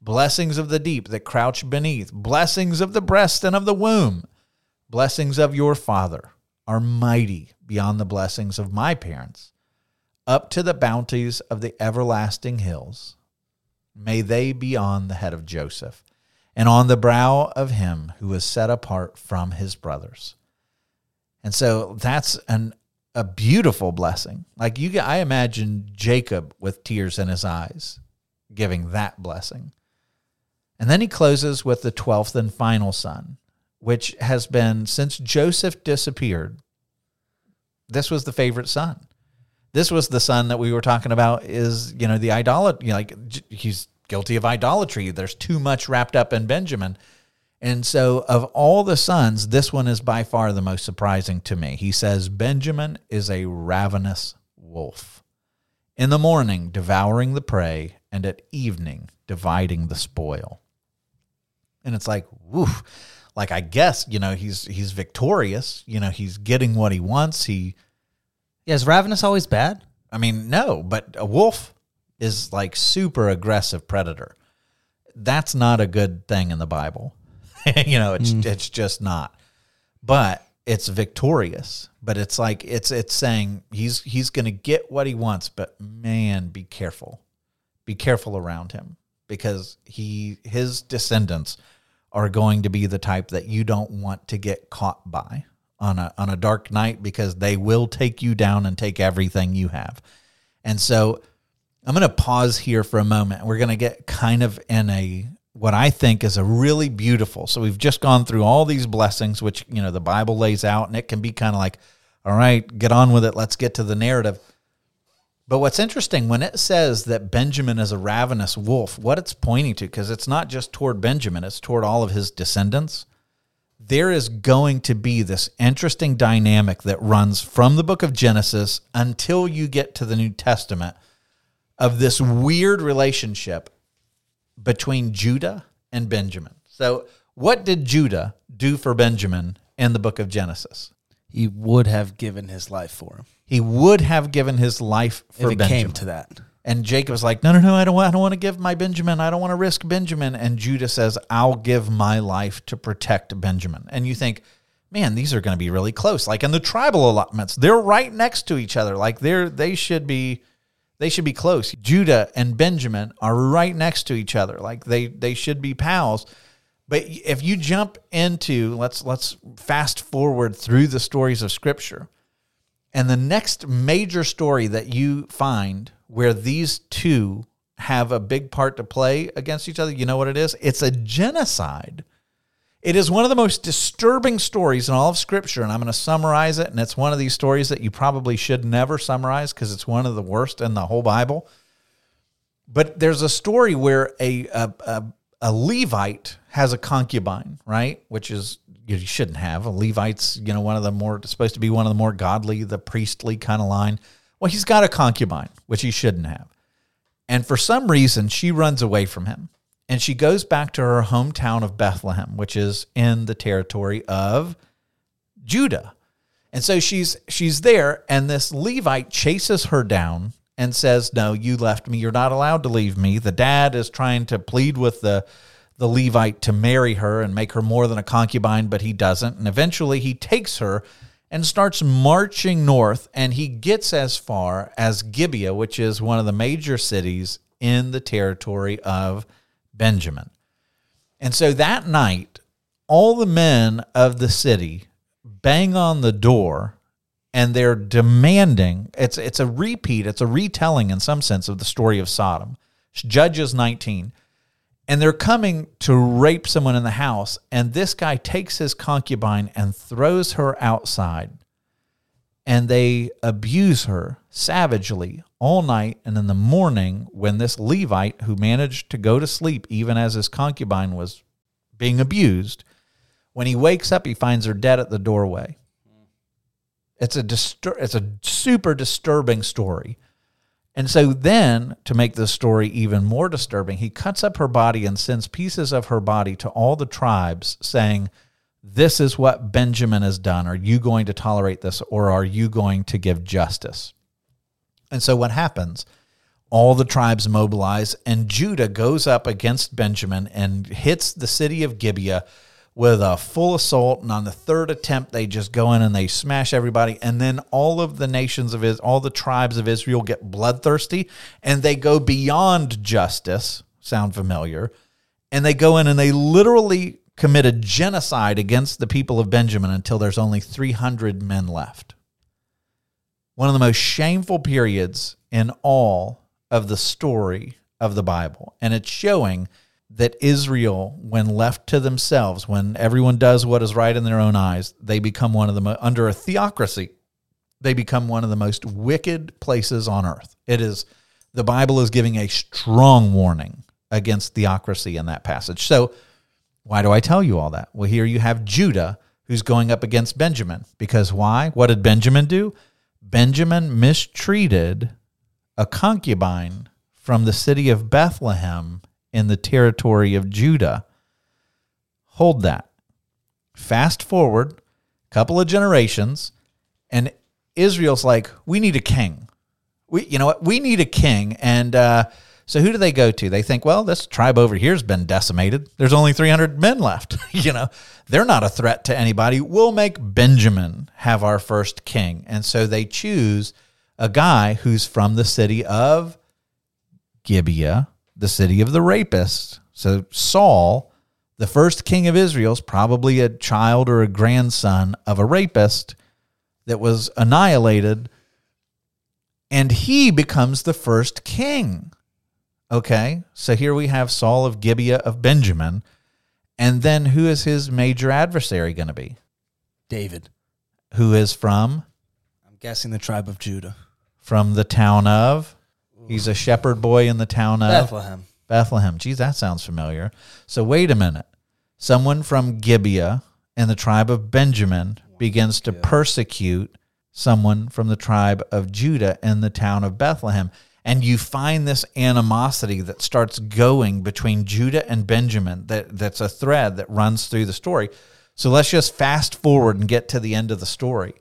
S1: blessings of the deep that crouch beneath, blessings of the breast and of the womb, blessings of your father are mighty beyond the blessings of my parents, up to the bounties of the everlasting hills. May they be on the head of Joseph and on the brow of him who was set apart from his brothers. And so that's an a beautiful blessing. Like you I imagine Jacob with tears in his eyes giving that blessing. And then he closes with the 12th and final son, which has been since Joseph disappeared. This was the favorite son this was the son that we were talking about is you know the idolatry you know, like he's guilty of idolatry. There's too much wrapped up in benjamin. And so of all the sons this one is by far the most surprising to me. He says benjamin is a ravenous wolf in the morning devouring the prey and at evening dividing the spoil. And it's like woof. Like i guess you know he's he's victorious. You know he's getting what he wants. He
S2: Yeah, is Ravenous always bad?
S1: I mean, no, but a wolf is like super aggressive predator. That's not a good thing in the Bible. you know, it's mm. it's just not. But it's victorious. But it's like it's it's saying he's he's going to get what he wants, but man, be careful. Be careful around him because he his descendants are going to be the type that you don't want to get caught by on a on a dark night because they will take you down and take everything you have. And so I'm going to pause here for a moment. We're going to get kind of in a what I think is a really beautiful. So we've just gone through all these blessings, which you know the Bible lays out, and it can be kind of like, all right, get on with it. Let's get to the narrative. But what's interesting when it says that Benjamin is a ravenous wolf, what it's pointing to, because it's not just toward Benjamin, it's toward all of his descendants. There is going to be this interesting dynamic that runs from the book of Genesis until you get to the New Testament of this weird relationship between Judah and Benjamin. So, what did Judah do for Benjamin in the book of Genesis?
S2: He would have given his life for him
S1: He would have given his life for
S2: if it
S1: Benjamin.
S2: came to that.
S1: And Jacob's like, "No, no, no! I don't. Want, I don't want to give my Benjamin. I don't want to risk Benjamin." And Judah says, "I'll give my life to protect Benjamin." And you think, man, these are going to be really close. Like in the tribal allotments, they're right next to each other. Like they're they should be they should be close. Judah and Benjamin are right next to each other. Like they they should be pals. But if you jump into let's let's fast forward through the stories of scripture. And the next major story that you find where these two have a big part to play against each other, you know what it is? It's a genocide. It is one of the most disturbing stories in all of Scripture, and I'm going to summarize it. And it's one of these stories that you probably should never summarize because it's one of the worst in the whole Bible. But there's a story where a, a, a, a Levite has a concubine, right? Which is you shouldn't have. A Levite's, you know, one of the more supposed to be one of the more godly, the priestly kind of line. Well, he's got a concubine, which he shouldn't have. And for some reason, she runs away from him and she goes back to her hometown of Bethlehem, which is in the territory of Judah. And so she's she's there and this Levite chases her down and says, "No, you left me. You're not allowed to leave me." The dad is trying to plead with the the Levite to marry her and make her more than a concubine, but he doesn't. And eventually he takes her and starts marching north and he gets as far as Gibeah, which is one of the major cities in the territory of Benjamin. And so that night, all the men of the city bang on the door and they're demanding it's it's a repeat, it's a retelling in some sense of the story of Sodom. Judges 19. And they're coming to rape someone in the house and this guy takes his concubine and throws her outside. And they abuse her savagely all night and in the morning when this Levite who managed to go to sleep even as his concubine was being abused, when he wakes up he finds her dead at the doorway. It's a distur- it's a super disturbing story. And so then, to make the story even more disturbing, he cuts up her body and sends pieces of her body to all the tribes, saying, This is what Benjamin has done. Are you going to tolerate this or are you going to give justice? And so, what happens? All the tribes mobilize, and Judah goes up against Benjamin and hits the city of Gibeah with a full assault. And on the third attempt, they just go in and they smash everybody. And then all of the nations of Israel, all the tribes of Israel get bloodthirsty and they go beyond justice. Sound familiar? And they go in and they literally commit a genocide against the people of Benjamin until there's only 300 men left. One of the most shameful periods in all of the story of the Bible. And it's showing that Israel, when left to themselves, when everyone does what is right in their own eyes, they become one of the mo- under a theocracy. They become one of the most wicked places on earth. It is the Bible is giving a strong warning against theocracy in that passage. So, why do I tell you all that? Well, here you have Judah who's going up against Benjamin. Because why? What did Benjamin do? Benjamin mistreated a concubine from the city of Bethlehem in the territory of Judah. Hold that. Fast forward a couple of generations, and Israel's like, we need a king. We, you know what? We need a king. And uh, so who do they go to? They think, well, this tribe over here has been decimated. There's only 300 men left. you know, they're not a threat to anybody. We'll make Benjamin have our first king. And so they choose a guy who's from the city of Gibeah, the city of the rapists. So Saul, the first king of Israel, is probably a child or a grandson of a rapist that was annihilated, and he becomes the first king Okay, so here we have Saul of Gibeah of Benjamin. And then who is his major adversary going to be?
S2: David.
S1: Who is from?
S2: I'm guessing the tribe of Judah.
S1: From the town of? He's a shepherd boy in the town of
S2: Bethlehem.
S1: Bethlehem. Geez, that sounds familiar. So wait a minute. Someone from Gibeah in the tribe of Benjamin begins to persecute someone from the tribe of Judah in the town of Bethlehem. And you find this animosity that starts going between Judah and Benjamin that, that's a thread that runs through the story. So let's just fast forward and get to the end of the story.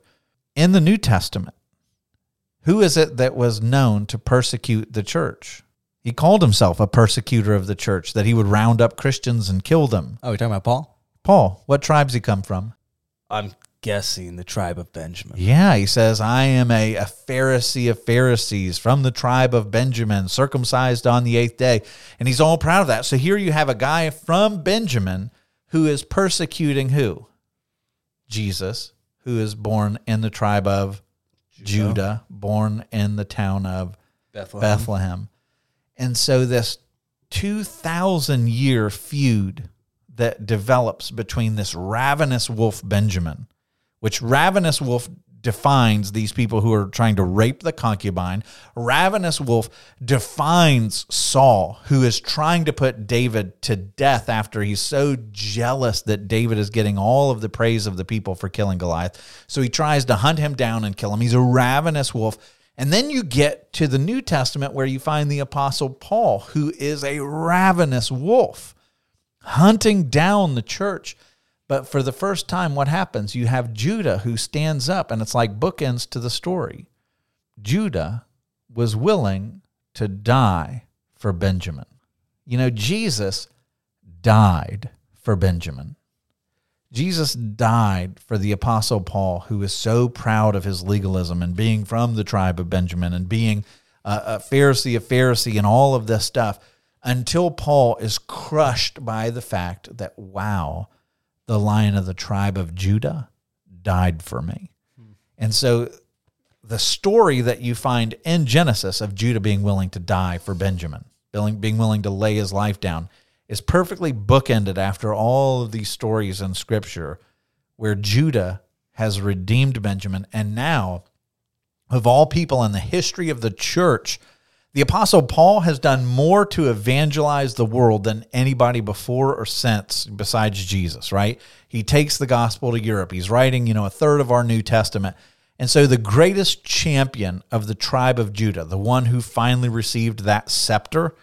S1: In the New Testament, who is it that was known to persecute the church? He called himself a persecutor of the church, that he would round up Christians and kill them.
S2: Oh, you're talking about Paul?
S1: Paul, what tribes he come from?
S2: I'm guessing the tribe of Benjamin.
S1: Yeah, he says, I am a, a Pharisee of Pharisees from the tribe of Benjamin, circumcised on the eighth day. And he's all proud of that. So here you have a guy from Benjamin who is persecuting who? Jesus, who is born in the tribe of Judah, born in the town of
S2: Bethlehem.
S1: Bethlehem. And so this 2,000 year feud that develops between this ravenous wolf Benjamin, which ravenous wolf defines these people who are trying to rape the concubine. Ravenous wolf defines Saul, who is trying to put David to death after he's so jealous that David is getting all of the praise of the people for killing Goliath. So he tries to hunt him down and kill him. He's a ravenous wolf. And then you get to the New Testament where you find the Apostle Paul, who is a ravenous wolf, hunting down the church. But for the first time, what happens? You have Judah who stands up, and it's like bookends to the story. Judah was willing to die for Benjamin. You know, Jesus died for Benjamin. Jesus died for the Apostle Paul, who is so proud of his legalism and being from the tribe of Benjamin and being a, a Pharisee of Pharisee and all of this stuff, until Paul is crushed by the fact that, wow, the lion of the tribe of Judah died for me. And so the story that you find in Genesis of Judah being willing to die for Benjamin, being willing to lay his life down, is perfectly bookended after all of these stories in Scripture where Judah has redeemed Benjamin. And now, of all people in the history of the church, the Apostle Paul has done more to evangelize the world than anybody before or since besides Jesus, right? He takes the gospel to Europe. He's writing, you know, a third of our New Testament. And so the greatest champion of the tribe of Judah, the one who finally received that scepter,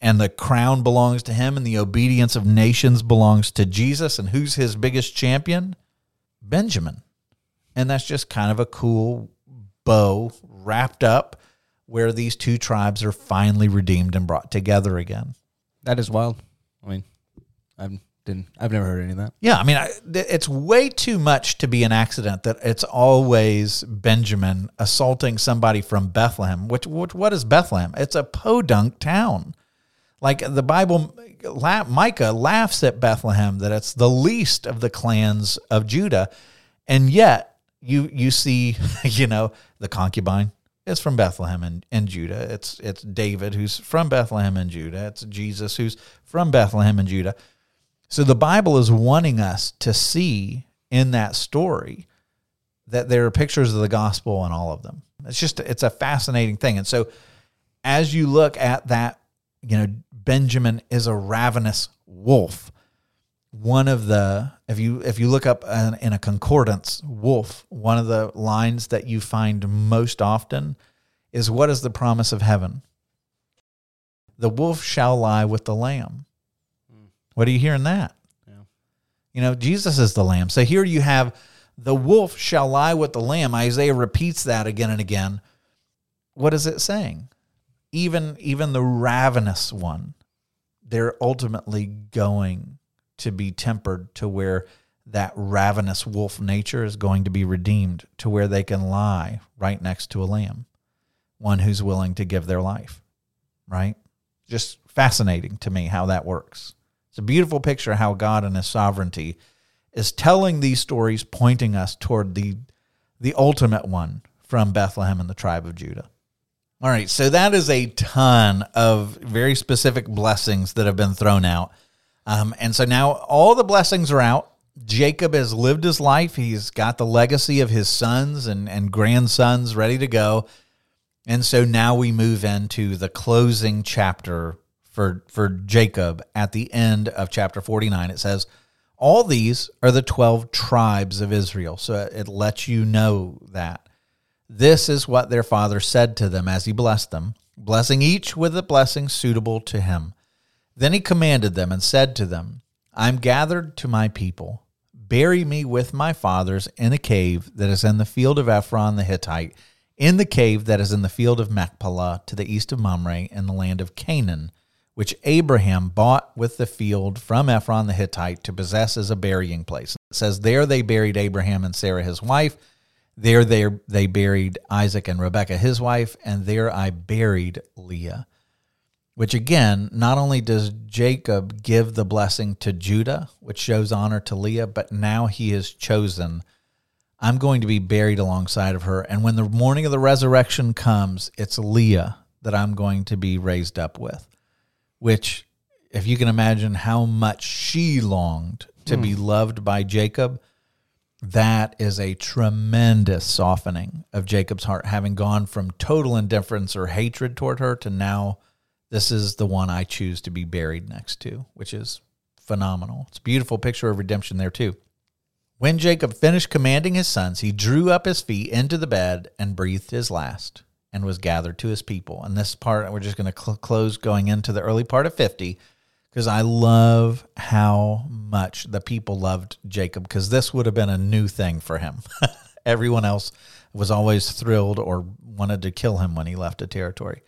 S1: and the crown belongs to him and the obedience of nations belongs to Jesus. And who's his biggest champion? Benjamin. And that's just kind of a cool bow wrapped up where these two tribes are finally redeemed and brought together again.
S2: That is wild. I mean, I've didn't I've never heard any of that.
S1: Yeah, I mean, I, it's way too much to be an accident that it's always Benjamin assaulting somebody from Bethlehem. Which, which what is Bethlehem? It's a podunk town. Like the Bible, Micah laughs at Bethlehem that it's the least of the clans of Judah, and yet you you see, you know, the concubine is from Bethlehem and, and Judah. It's it's David who's from Bethlehem and Judah. It's Jesus who's from Bethlehem and Judah. So the Bible is wanting us to see in that story that there are pictures of the gospel in all of them. It's just it's a fascinating thing. And so as you look at that, you know, Benjamin is a ravenous wolf. One of the if you if you look up in, in a concordance, wolf, one of the lines that you find most often is what is the promise of heaven? The wolf shall lie with the lamb. Hmm. What are you hearing that?
S2: Yeah.
S1: You know, Jesus is the lamb. So here you have the wolf shall lie with the lamb. Isaiah repeats that again and again. What is it saying? Even even the ravenous one, they're ultimately going to be tempered to where that ravenous wolf nature is going to be redeemed to where they can lie right next to a lamb, one who's willing to give their life. Right? Just fascinating to me how that works. It's a beautiful picture how God in his sovereignty is telling these stories pointing us toward the the ultimate one from Bethlehem and the tribe of Judah. All right, so that is a ton of very specific blessings that have been thrown out. Um, and so now all the blessings are out. Jacob has lived his life. He's got the legacy of his sons and, and grandsons ready to go. And so now we move into the closing chapter for, for Jacob at the end of chapter 49. It says, All these are the 12 tribes of Israel. So it lets you know that. This is what their father said to them as he blessed them, blessing each with a blessing suitable to him. Then he commanded them and said to them, I am gathered to my people. Bury me with my fathers in a cave that is in the field of Ephron the Hittite, in the cave that is in the field of Machpelah to the east of Mamre in the land of Canaan, which Abraham bought with the field from Ephron the Hittite to possess as a burying place. It says, There they buried Abraham and Sarah his wife there they, they buried Isaac and Rebekah, his wife, and there I buried Leah. Which again, not only does Jacob give the blessing to Judah, which shows honor to Leah, but now he is chosen, I'm going to be buried alongside of her. And when the morning of the resurrection comes, it's Leah that I'm going to be raised up with. Which, if you can imagine how much she longed to be hmm. loved by Jacob, that is a tremendous softening of Jacob's heart, having gone from total indifference or hatred toward her to now, this is the one I choose to be buried next to, which is phenomenal. It's a beautiful picture of redemption there, too. When Jacob finished commanding his sons, he drew up his feet into the bed and breathed his last and was gathered to his people. And this part, we're just going to cl- close going into the early part of 50 because I love how much the people loved Jacob because this would have been a new thing for him. Everyone else was always thrilled or wanted to kill him when he left a territory.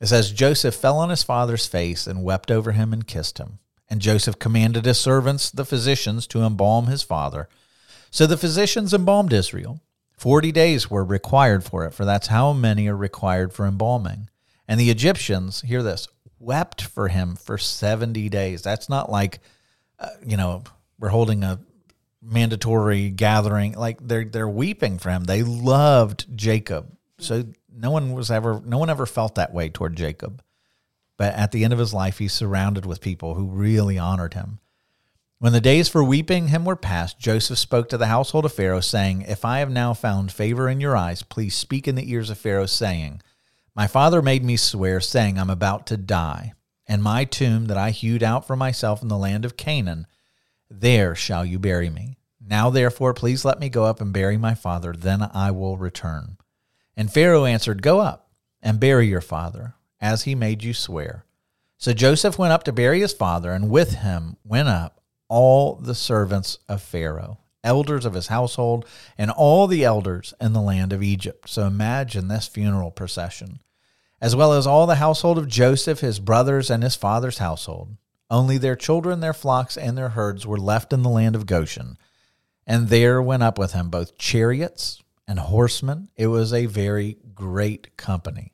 S1: It says Joseph fell on his father's face and wept over him and kissed him. And Joseph commanded his servants, the physicians, to embalm his father. So the physicians embalmed Israel. Forty days were required for it, for that's how many are required for embalming. And the Egyptians, hear this, wept for him for 70 days. That's not like, uh, you know, we're holding a mandatory gathering. Like they're, they're weeping for him. They loved Jacob. So no one was ever, no one ever felt that way toward Jacob. But at the end of his life, he's surrounded with people who really honored him. When the days for weeping him were past, Joseph spoke to the household of Pharaoh, saying, If I have now found favor in your eyes, please speak in the ears of Pharaoh, saying, my father made me swear, saying, I'm about to die, and my tomb that I hewed out for myself in the land of Canaan, there shall you bury me. Now, therefore, please let me go up and bury my father, then I will return. And Pharaoh answered, Go up and bury your father, as he made you swear. So Joseph went up to bury his father, and with him went up all the servants of Pharaoh, elders of his household, and all the elders in the land of Egypt. So imagine this funeral procession as well as all the household of Joseph, his brothers, and his father's household. Only their children, their flocks, and their herds were left in the land of Goshen. And there went up with him both chariots and horsemen. It was a very great company.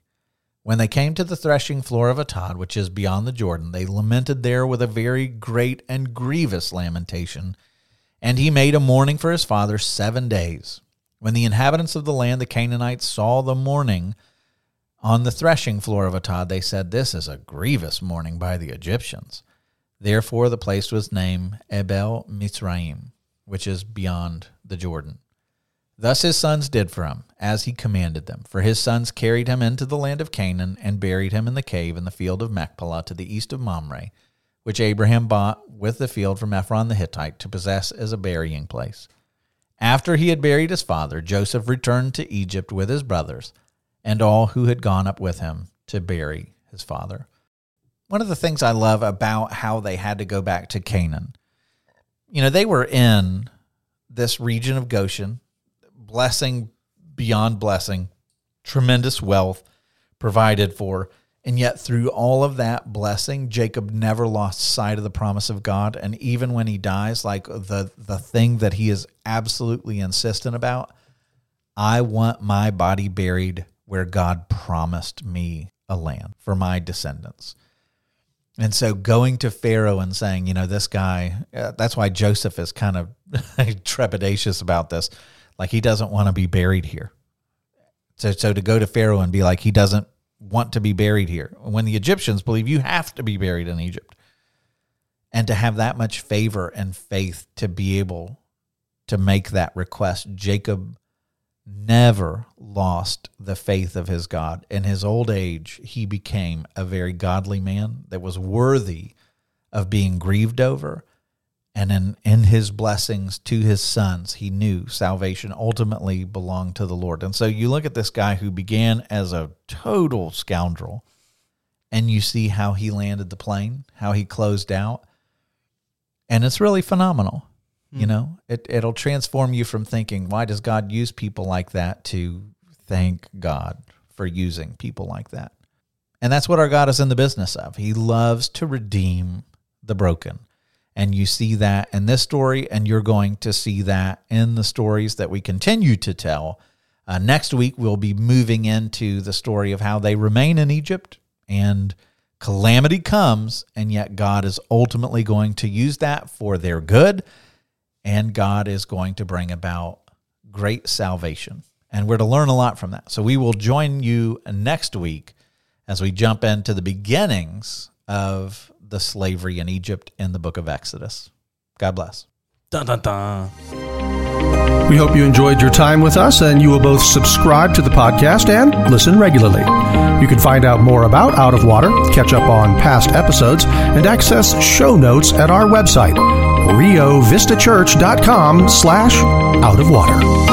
S1: When they came to the threshing floor of Atad, which is beyond the Jordan, they lamented there with a very great and grievous lamentation. And he made a mourning for his father seven days. When the inhabitants of the land, the Canaanites, saw the mourning, on the threshing floor of Atad, they said, This is a grievous mourning by the Egyptians. Therefore, the place was named Ebel Mitzrayim, which is beyond the Jordan. Thus his sons did for him, as he commanded them. For his sons carried him into the land of Canaan and buried him in the cave in the field of Machpelah to the east of Mamre, which Abraham bought with the field from Ephron the Hittite to possess as a burying place. After he had buried his father, Joseph returned to Egypt with his brothers and all who had gone up with him to bury his father. One of the things I love about how they had to go back to Canaan, you know, they were in this region of Goshen, blessing beyond blessing, tremendous wealth provided for. And yet, through all of that blessing, Jacob never lost sight of the promise of God. And even when he dies, like the, the thing that he is absolutely insistent about, I want my body buried where God promised me a land for my descendants. And so going to Pharaoh and saying, you know, this guy, uh, that's why Joseph is kind of trepidatious about this. Like he doesn't want to be buried here. So, so to go to Pharaoh and be like, he doesn't want to be buried here. When the Egyptians believe you have to be buried in Egypt. And to have that much favor and faith to be able to make that request, Jacob never lost the faith of his God. In his old age, he became a very godly man that was worthy of being grieved over. And in, in his blessings to his sons, he knew salvation ultimately belonged to the Lord. And so you look at this guy who began as a total scoundrel, and you see how he landed the plane, how he closed out. And it's really phenomenal. You hmm. know, it, it'll transform you from thinking, why does God use people like that to thank God for using people like that? And that's what our God is in the business of. He loves to redeem the broken. And you see that in this story, and you're going to see that in the stories that we continue to tell. Uh, next week, we'll be moving into the story of how they remain in Egypt and calamity comes, and yet God is ultimately going to use that for their good and God is going to bring about great salvation. And we're to learn a lot from that. So we will join you next week as we jump into the beginnings of the slavery in Egypt in the book of Exodus. God bless.
S2: Dun dun dun.
S3: We hope you enjoyed your time with us and you will both subscribe to the podcast and listen regularly. You can find out more about Out of Water, catch up on past episodes, and access show notes at our website, riovistachurch.com slash out of water.